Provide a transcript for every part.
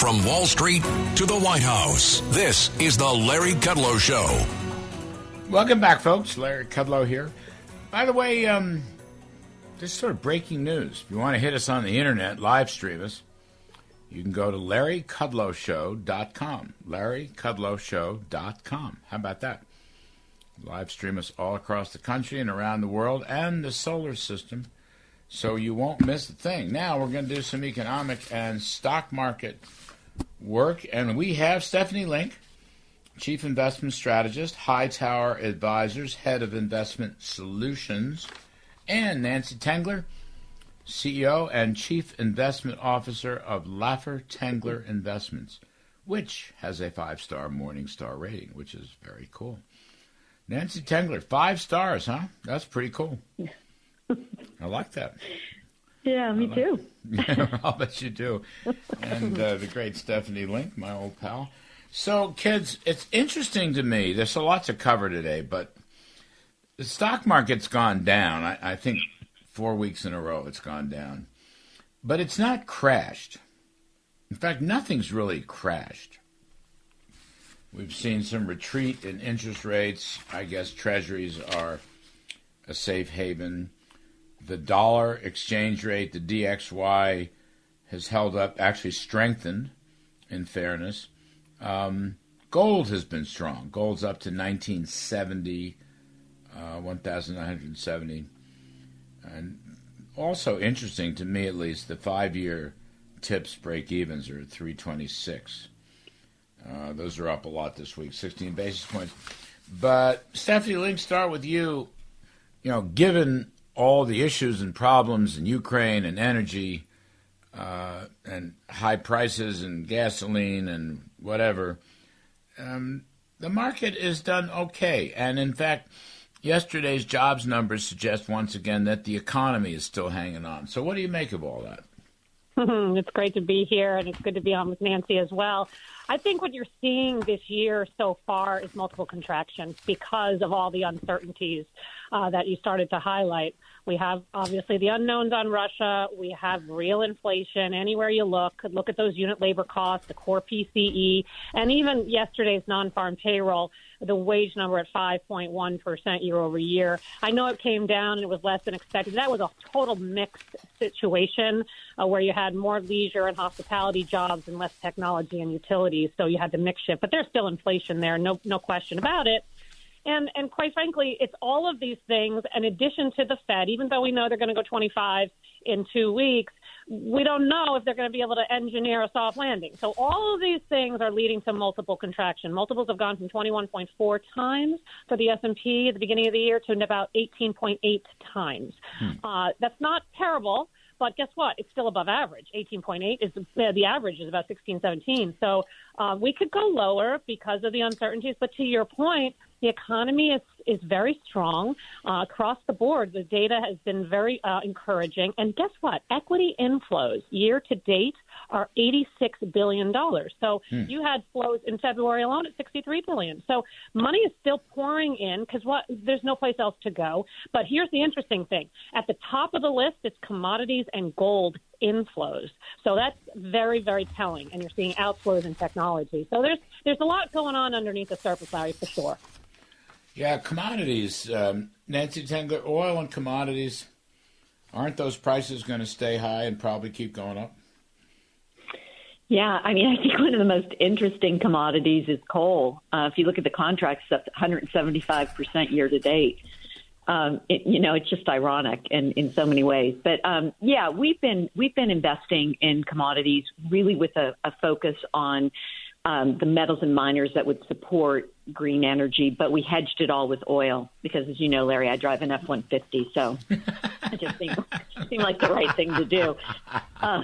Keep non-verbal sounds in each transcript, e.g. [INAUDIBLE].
From Wall Street to the White House, this is the Larry Kudlow Show. Welcome back, folks. Larry Kudlow here. By the way, um, this is sort of breaking news. If you want to hit us on the internet, live stream us, you can go to larrykudlowshow.com. larrykudlowshow.com. How about that? Live stream us all across the country and around the world and the solar system so you won't miss a thing. Now we're going to do some economic and stock market work, and we have Stephanie Link, Chief Investment Strategist, Hightower Advisors, Head of Investment Solutions, and Nancy Tengler, CEO and Chief Investment Officer of Laffer Tengler Investments, which has a five star Morningstar rating, which is very cool. Nancy Tengler, five stars, huh? That's pretty cool. I like that. [LAUGHS] Yeah, me too. [LAUGHS] I'll bet you do. [LAUGHS] And uh, the great Stephanie Link, my old pal. So, kids, it's interesting to me. There's a lot to cover today, but the stock market's gone down. I, I think four weeks in a row it's gone down. But it's not crashed. In fact, nothing's really crashed. We've seen some retreat in interest rates. I guess treasuries are a safe haven. The dollar exchange rate, the DXY, has held up, actually strengthened, in fairness. Um, gold has been strong. Gold's up to 1970, uh, 1,970. And also interesting to me, at least, the five year tips break evens are at 326. Uh, those are up a lot this week, 16 basis points. But Stephanie Link, start with you. You know, given all the issues and problems in Ukraine and energy uh, and high prices and gasoline and whatever, um, the market is done okay. And in fact, yesterday's jobs numbers suggest once again that the economy is still hanging on. So, what do you make of all that? [LAUGHS] it's great to be here, and it's good to be on with Nancy as well. I think what you're seeing this year so far is multiple contractions because of all the uncertainties uh, that you started to highlight. We have obviously the unknowns on Russia. We have real inflation anywhere you look. Look at those unit labor costs, the core PCE, and even yesterday's non farm payroll, the wage number at 5.1% year over year. I know it came down and it was less than expected. That was a total mixed situation uh, where you had more leisure and hospitality jobs and less technology and utilities. So you had the mix shift, but there's still inflation there, no, no question about it. And and quite frankly, it's all of these things in addition to the Fed. Even though we know they're going to go 25 in two weeks, we don't know if they're going to be able to engineer a soft landing. So all of these things are leading to multiple contraction. Multiples have gone from 21.4 times for the S&P at the beginning of the year to about 18.8 times. Hmm. Uh, that's not terrible. But guess what? It's still above average. 18.8 is uh, the average is about 16, 17. So uh, we could go lower because of the uncertainties. But to your point, the economy is is very strong uh, across the board. The data has been very uh, encouraging. And guess what? Equity inflows year to date are $86 billion. So hmm. you had flows in February alone at 63 billion. So money is still pouring in because what there's no place else to go. But here's the interesting thing: at the top of the list, it's commodities and gold inflows. So that's very, very telling. And you're seeing outflows in technology. So there's there's a lot going on underneath the surface, Larry, for sure. Yeah, commodities. Um, Nancy Tengler, oil and commodities. Aren't those prices going to stay high and probably keep going up? Yeah, I mean, I think one of the most interesting commodities is coal. Uh, if you look at the contracts, that's 175% year to date. Um, it, you know, it's just ironic in, in so many ways. But um, yeah, we've been we've been investing in commodities really with a, a focus on um, the metals and miners that would support green energy, but we hedged it all with oil because, as you know, Larry, I drive an F one fifty, so it just seemed, [LAUGHS] seemed like the right thing to do. Uh,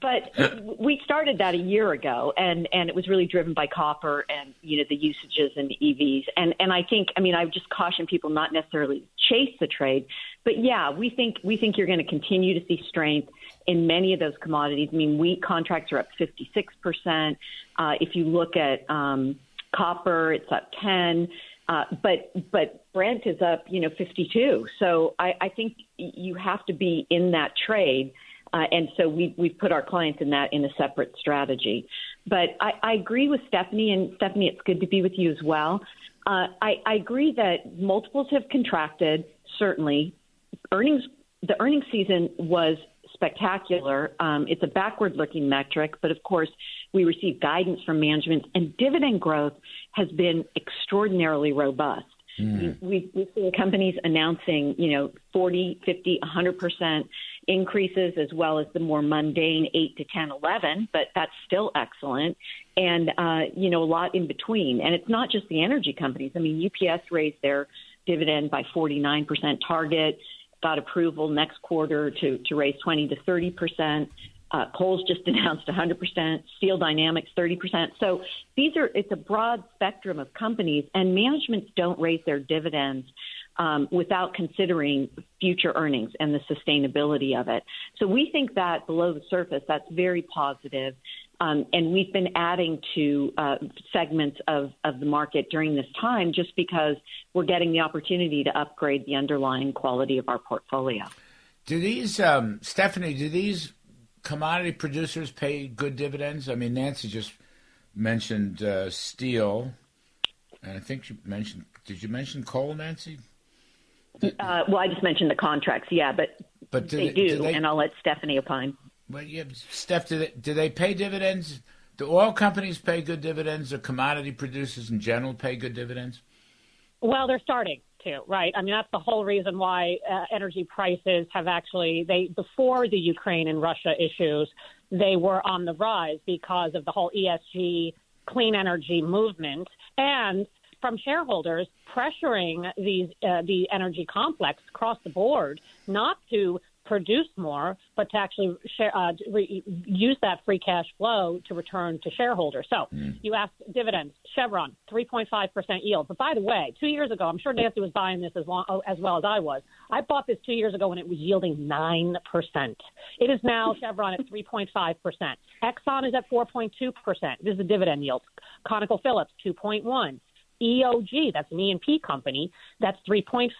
but we started that a year ago, and and it was really driven by copper and you know the usages and EVs, and and I think, I mean, I just caution people not necessarily chase the trade, but yeah, we think we think you're going to continue to see strength in many of those commodities. I mean, wheat contracts are up 56 percent. Uh, if you look at um, Copper, it's up 10. Uh, but but Brent is up, you know, 52. So I, I think you have to be in that trade. Uh, and so we, we've put our clients in that in a separate strategy. But I, I agree with Stephanie, and Stephanie, it's good to be with you as well. Uh, I, I agree that multiples have contracted, certainly. Earnings, the earnings season was spectacular. Um, it's a backward looking metric, but of course, we receive guidance from management, and dividend growth has been extraordinarily robust. Mm. We've, we've seen companies announcing, you know, 40, 50, 100% increases, as well as the more mundane 8 to 10, 11, but that's still excellent. And, uh, you know, a lot in between. And it's not just the energy companies. I mean, UPS raised their dividend by 49% target, got approval next quarter to, to raise 20 to 30%. Uh, Kohl's just [LAUGHS] announced 100%, Steel Dynamics 30%. So these are it's a broad spectrum of companies, and managements don't raise their dividends um, without considering future earnings and the sustainability of it. So we think that below the surface, that's very positive. Um, and we've been adding to uh, segments of, of the market during this time just because we're getting the opportunity to upgrade the underlying quality of our portfolio. Do these, um, Stephanie, do these commodity producers pay good dividends? I mean, Nancy just mentioned uh, steel, and I think you mentioned. Did you mention coal, Nancy? Uh, well, I just mentioned the contracts, yeah, but, but do they, they, do, do they, and I'll let Stephanie opine. Well, yeah, Steph, do they, do they pay dividends? Do oil companies pay good dividends, or commodity producers in general pay good dividends? Well, they're starting to, right? I mean, that's the whole reason why uh, energy prices have actually they before the Ukraine and Russia issues, they were on the rise because of the whole ESG clean energy movement and from shareholders pressuring these uh, the energy complex across the board not to produce more, but to actually share, uh, re- use that free cash flow to return to shareholders. So mm. you asked dividends, Chevron, 3.5% yield. But by the way, two years ago, I'm sure Nancy was buying this as, long, as well as I was. I bought this two years ago when it was yielding 9%. It is now Chevron at 3.5%. Exxon is at 4.2%. This is the dividend yield. ConocoPhillips, 2.1. EOG, that's an E&P company, that's 3.5.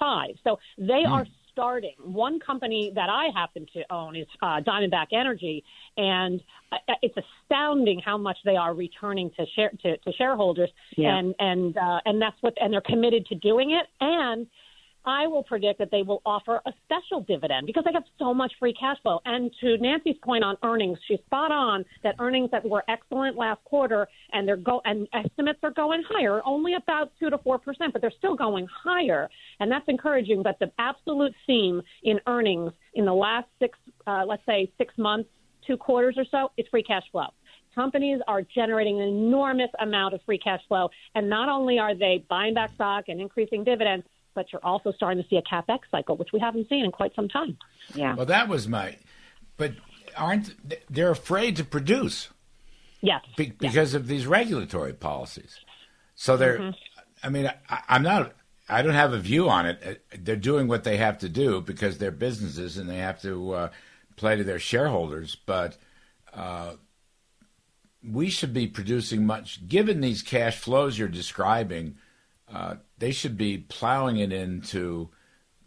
So they mm. are starting. One company that I happen to own is uh, Diamondback Energy, and uh, it's astounding how much they are returning to share to, to shareholders, yeah. and and uh, and that's what and they're committed to doing it, and I will predict that they will offer a special dividend because they have so much free cash flow. And to Nancy's point on earnings, she's spot on that earnings that were excellent last quarter and they're go and estimates are going higher, only about two to four percent, but they're still going higher, and that's encouraging. But the absolute theme in earnings in the last six, uh, let's say six months, two quarters or so, is free cash flow companies are generating an enormous amount of free cash flow. And not only are they buying back stock and increasing dividends, but you're also starting to see a capex cycle, which we haven't seen in quite some time. Yeah. Well, that was my, but aren't they're afraid to produce? Yes. Be, because of these regulatory policies. So they're, mm-hmm. I mean, I, I'm not. I don't have a view on it. They're doing what they have to do because they're businesses and they have to uh, play to their shareholders. But uh, we should be producing much, given these cash flows you're describing uh, they should be plowing it into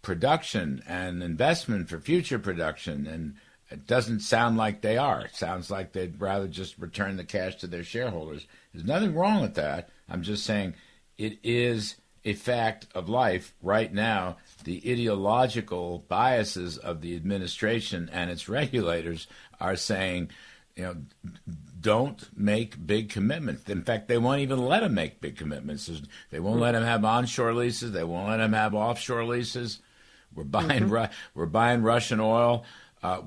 production and investment for future production. And it doesn't sound like they are. It sounds like they'd rather just return the cash to their shareholders. There's nothing wrong with that. I'm just saying it is a fact of life right now. The ideological biases of the administration and its regulators are saying, you know, don't make big commitments. In fact, they won't even let them make big commitments. They won't let them have onshore leases. They won't let them have offshore leases. We're buying mm-hmm. we're buying Russian oil. Uh,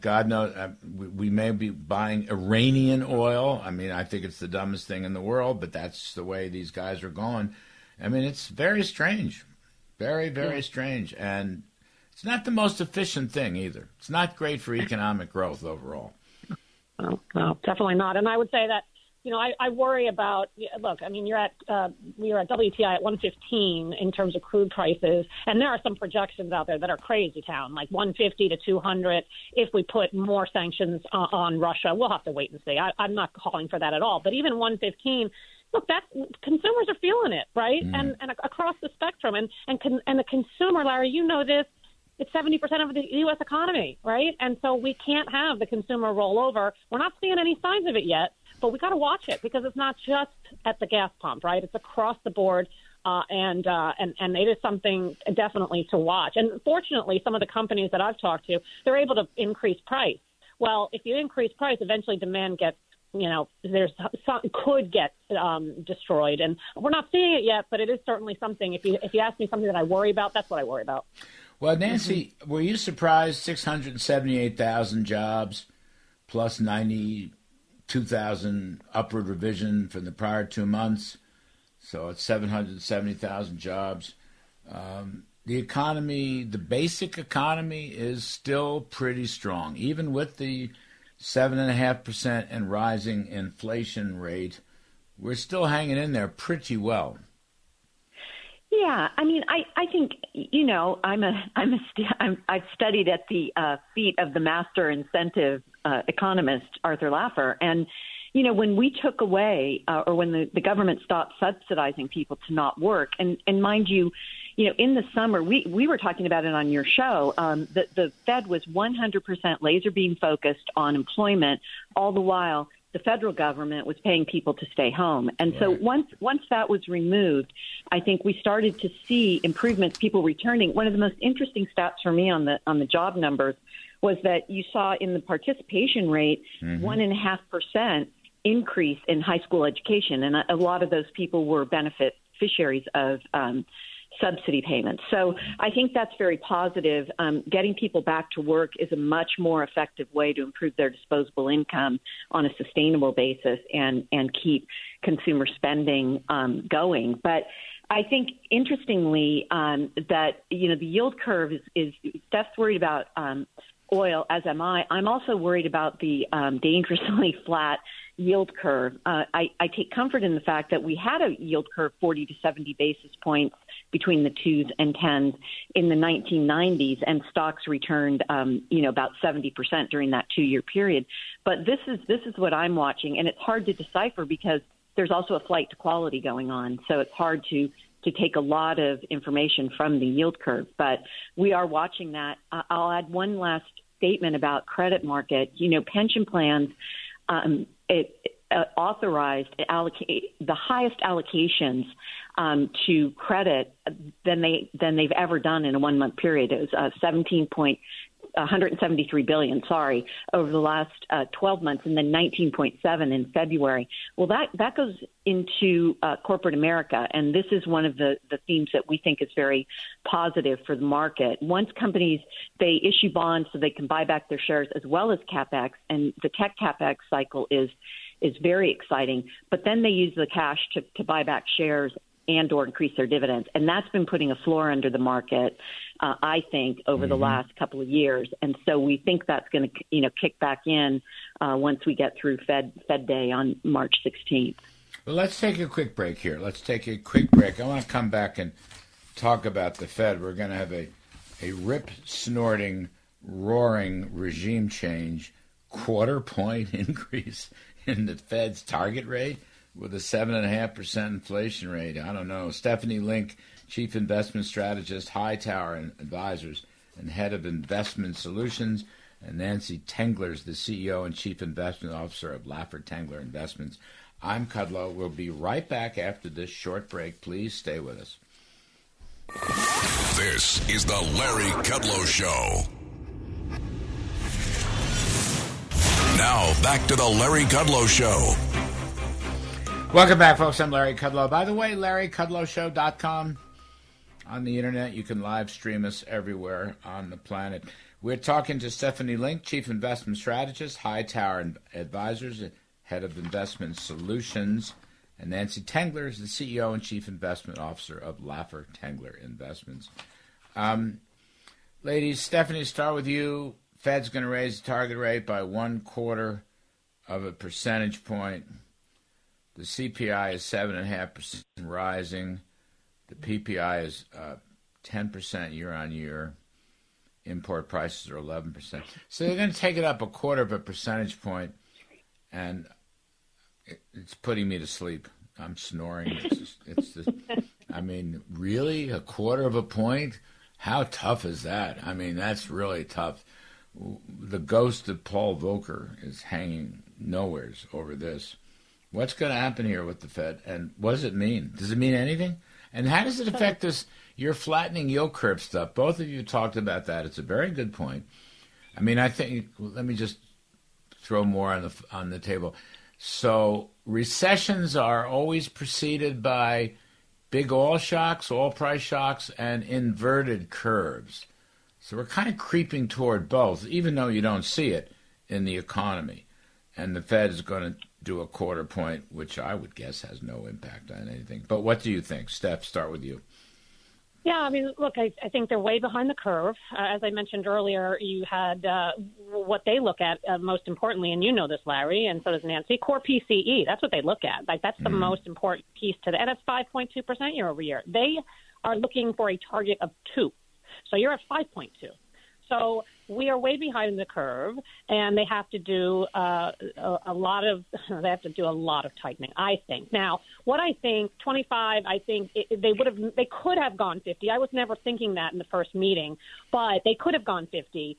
God knows uh, we, we, may be buying Iranian oil. I mean, I think it's the dumbest thing in the world, but that's the way these guys are going. I mean, it's very strange, very very yeah. strange, and it's not the most efficient thing either. It's not great for economic growth overall. No, no, definitely not. And I would say that, you know, I, I worry about. Look, I mean, you're at uh, you're at WTI at 115 in terms of crude prices, and there are some projections out there that are crazy town, like 150 to 200. If we put more sanctions uh, on Russia, we'll have to wait and see. I, I'm not calling for that at all. But even 115 look, that consumers are feeling it, right? Mm. And and across the spectrum, and and con, and the consumer, Larry, you know this it's 70% of the U.S. economy, right? And so we can't have the consumer roll over. We're not seeing any signs of it yet, but we got to watch it because it's not just at the gas pump, right? It's across the board. Uh, and uh, and and it is something definitely to watch. And fortunately, some of the companies that I've talked to, they're able to increase price. Well, if you increase price, eventually demand gets you know, there's some could get um, destroyed, and we're not seeing it yet. But it is certainly something. If you if you ask me something that I worry about, that's what I worry about. Well, Nancy, mm-hmm. were you surprised? Six hundred seventy-eight thousand jobs, plus ninety-two thousand upward revision from the prior two months, so it's seven hundred seventy thousand jobs. Um, the economy, the basic economy, is still pretty strong, even with the seven and a half percent and rising inflation rate, we're still hanging in there pretty well. Yeah, I mean, I I think you know I'm a [LAUGHS] I'm a I'm, I've studied at the uh, feet of the master incentive uh, economist Arthur Laffer, and you know when we took away uh, or when the the government stopped subsidizing people to not work, and and mind you, you know, in the summer, we, we were talking about it on your show. Um, the, the Fed was 100% laser beam focused on employment, all the while the federal government was paying people to stay home. And right. so once once that was removed, I think we started to see improvements, people returning. One of the most interesting stats for me on the on the job numbers was that you saw in the participation rate mm-hmm. one and a half percent increase in high school education, and a, a lot of those people were beneficiaries of um, subsidy payments. So I think that's very positive. Um, getting people back to work is a much more effective way to improve their disposable income on a sustainable basis and and keep consumer spending um, going. But I think interestingly um, that you know the yield curve is, is Steph's worried about um, oil, as am I. I'm also worried about the um, dangerously [LAUGHS] flat yield curve. Uh, I, I take comfort in the fact that we had a yield curve 40 to 70 basis points between the twos and tens in the 1990s, and stocks returned, um, you know, about 70% during that two-year period. But this is this is what I'm watching, and it's hard to decipher because there's also a flight to quality going on. So it's hard to to take a lot of information from the yield curve. But we are watching that. I'll add one last statement about credit market. You know, pension plans. Um, it, uh, authorized allocate the highest allocations um, to credit than they than they've ever done in a one month period. It was uh, 17 point 173 billion, sorry, over the last uh, 12 months, and then 19.7 in February. Well, that that goes into uh, corporate America, and this is one of the the themes that we think is very positive for the market. Once companies they issue bonds so they can buy back their shares as well as capex, and the tech capex cycle is is very exciting. But then they use the cash to, to buy back shares and or increase their dividends. And that's been putting a floor under the market, uh, I think, over mm-hmm. the last couple of years. And so we think that's going to, you know, kick back in uh, once we get through Fed Fed Day on March 16th. Well, let's take a quick break here. Let's take a quick break. I want to come back and talk about the Fed. We're going to have a a rip snorting, roaring regime change, quarter point [LAUGHS] increase in the Fed's target rate with a 7.5% inflation rate. I don't know. Stephanie Link, Chief Investment Strategist, Hightower Advisors, and Head of Investment Solutions, and Nancy Tenglers, the CEO and Chief Investment Officer of Laffer Tengler Investments. I'm Kudlow. We'll be right back after this short break. Please stay with us. This is the Larry Kudlow Show. Now, back to the Larry Kudlow Show. Welcome back, folks. I'm Larry Kudlow. By the way, LarryKudlowShow.com. On the internet, you can live stream us everywhere on the planet. We're talking to Stephanie Link, Chief Investment Strategist, Hightower Advisors, Head of Investment Solutions, and Nancy Tengler is the CEO and Chief Investment Officer of Laffer Tengler Investments. Um, ladies, Stephanie, start with you. Fed's going to raise the target rate by one quarter of a percentage point. The CPI is 7.5% rising. The PPI is uh, 10% year on year. Import prices are 11%. So they're going to take it up a quarter of a percentage point, and it's putting me to sleep. I'm snoring. It's, just, it's just, I mean, really? A quarter of a point? How tough is that? I mean, that's really tough. The ghost of Paul Volcker is hanging nowheres over this. What's going to happen here with the Fed, and what does it mean? Does it mean anything? And how does it affect this? Your flattening yield curve stuff. Both of you talked about that. It's a very good point. I mean, I think. Let me just throw more on the on the table. So recessions are always preceded by big oil shocks, oil price shocks, and inverted curves. So we're kind of creeping toward both, even though you don't see it in the economy. And the Fed is going to do a quarter point, which I would guess has no impact on anything. But what do you think? Steph, start with you. Yeah, I mean, look, I, I think they're way behind the curve. Uh, as I mentioned earlier, you had uh, what they look at uh, most importantly, and you know this, Larry, and so does Nancy. Core PCE. That's what they look at. Like that's the mm. most important piece to that. And that's 5.2 percent year over year. They are looking for a target of two. So you're at 5.2. So we are way behind the curve, and they have to do uh, a, a lot of [LAUGHS] they have to do a lot of tightening. I think. Now, what I think, 25, I think it, they would have they could have gone 50. I was never thinking that in the first meeting, but they could have gone 50.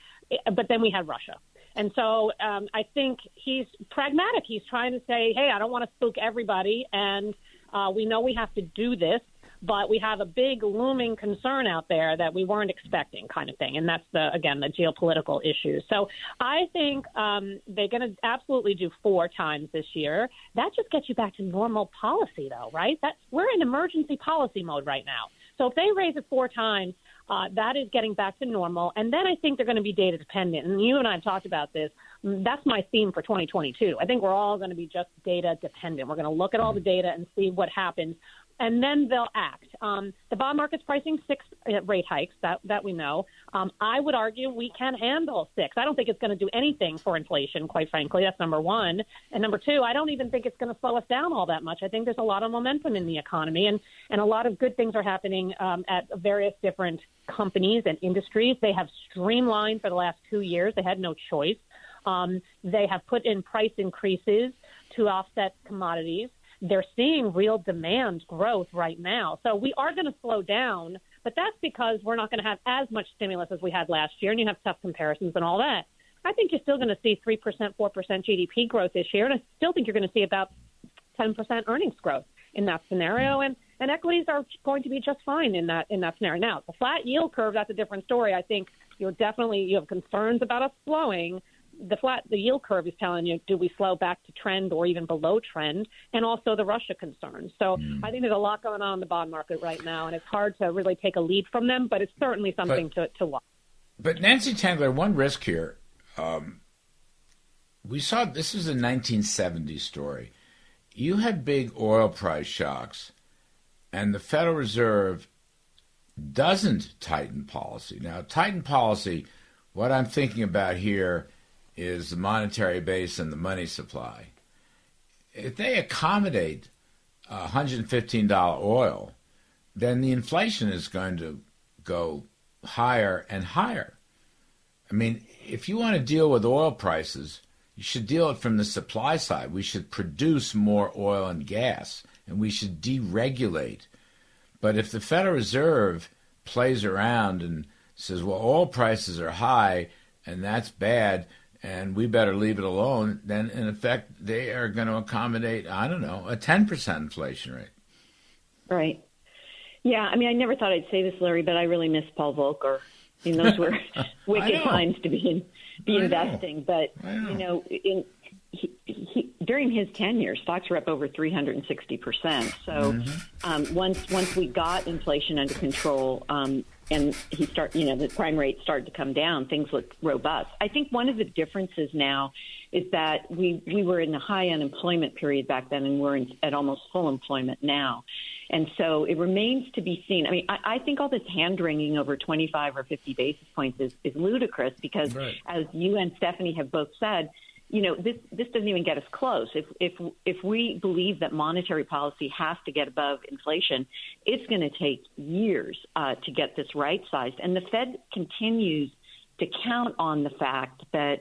But then we had Russia. And so um, I think he's pragmatic. He's trying to say, hey, I don't want to spook everybody, and uh, we know we have to do this but we have a big looming concern out there that we weren't expecting, kind of thing. And that's the again the geopolitical issues. So I think um, they're going to absolutely do four times this year. That just gets you back to normal policy, though, right? That's we're in emergency policy mode right now. So if they raise it four times, uh, that is getting back to normal. And then I think they're going to be data dependent. And you and I have talked about this. That's my theme for 2022. I think we're all going to be just data dependent. We're going to look at all the data and see what happens and then they'll act. Um, the bond market's pricing six uh, rate hikes, that, that we know. Um, I would argue we can handle six. I don't think it's going to do anything for inflation, quite frankly. That's number one. And number two, I don't even think it's going to slow us down all that much. I think there's a lot of momentum in the economy, and, and a lot of good things are happening um, at various different companies and industries. They have streamlined for the last two years, they had no choice. Um, they have put in price increases to offset commodities they're seeing real demand growth right now. So we are going to slow down, but that's because we're not going to have as much stimulus as we had last year, and you have tough comparisons and all that. I think you're still going to see 3%, 4% GDP growth this year, and I still think you're going to see about 10% earnings growth in that scenario. And, and equities are going to be just fine in that, in that scenario. Now, the flat yield curve, that's a different story. I think you're definitely, you have concerns about us slowing, the flat the yield curve is telling you do we slow back to trend or even below trend? And also the russia concerns. So mm. i think there's a lot going on in the bond market right now and it's hard to really take a lead from them but it's certainly something but, to, to watch. But nancy tengler one risk here um, we saw this is a 1970s story. You had big oil price shocks and the federal reserve doesn't tighten policy. Now tighten policy what i'm thinking about here is the monetary base and the money supply. If they accommodate $115 oil, then the inflation is going to go higher and higher. I mean, if you want to deal with oil prices, you should deal it from the supply side. We should produce more oil and gas, and we should deregulate. But if the Federal Reserve plays around and says, well, oil prices are high and that's bad, and we better leave it alone, then in effect they are going to accommodate, I don't know, a 10% inflation rate. Right. Yeah, I mean, I never thought I'd say this, Larry, but I really miss Paul Volcker. I mean, those were [LAUGHS] wicked times to be in, be I investing. Know. But know. you know, in, he, he, during his tenure, stocks were up over 360 percent. So mm-hmm. um, once once we got inflation under control, um, and he start, you know, the crime rate started to come down. Things look robust. I think one of the differences now is that we we were in a high unemployment period back then, and we're in, at almost full employment now. And so it remains to be seen. I mean, I, I think all this hand wringing over 25 or 50 basis points is, is ludicrous because, right. as you and Stephanie have both said, you know, this this doesn't even get us close. If if if we believe that monetary policy has to get above inflation, it's going to take years uh, to get this right sized. And the Fed continues to count on the fact that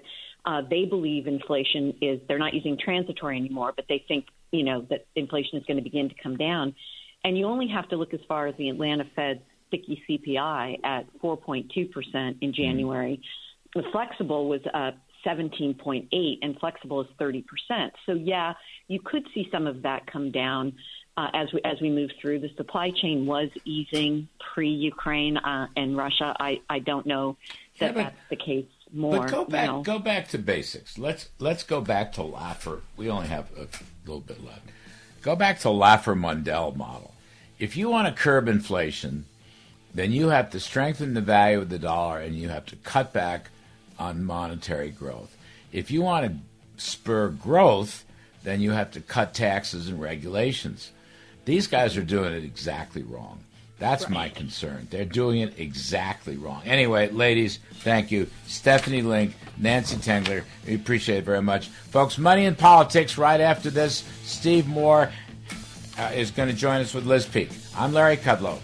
uh, they believe inflation is they're not using transitory anymore, but they think you know that inflation is going to begin to come down. And you only have to look as far as the Atlanta Fed's sticky CPI at 4.2% in January. The flexible was up 17.8 and flexible is 30%. So yeah, you could see some of that come down uh, as we as we move through. The supply chain was easing pre-Ukraine uh, and Russia. I I don't know that yeah, but, that's the case more. But go back you know. go back to basics. Let's let's go back to Laffer. We only have a little bit left. Go back to Laffer Mundell model. If you want to curb inflation, then you have to strengthen the value of the dollar and you have to cut back on monetary growth. If you want to spur growth, then you have to cut taxes and regulations. These guys are doing it exactly wrong. That's right. my concern. They're doing it exactly wrong. Anyway, ladies, thank you. Stephanie Link, Nancy Tengler, we appreciate it very much. Folks, Money and Politics right after this. Steve Moore uh, is going to join us with Liz Peek. I'm Larry Kudlow.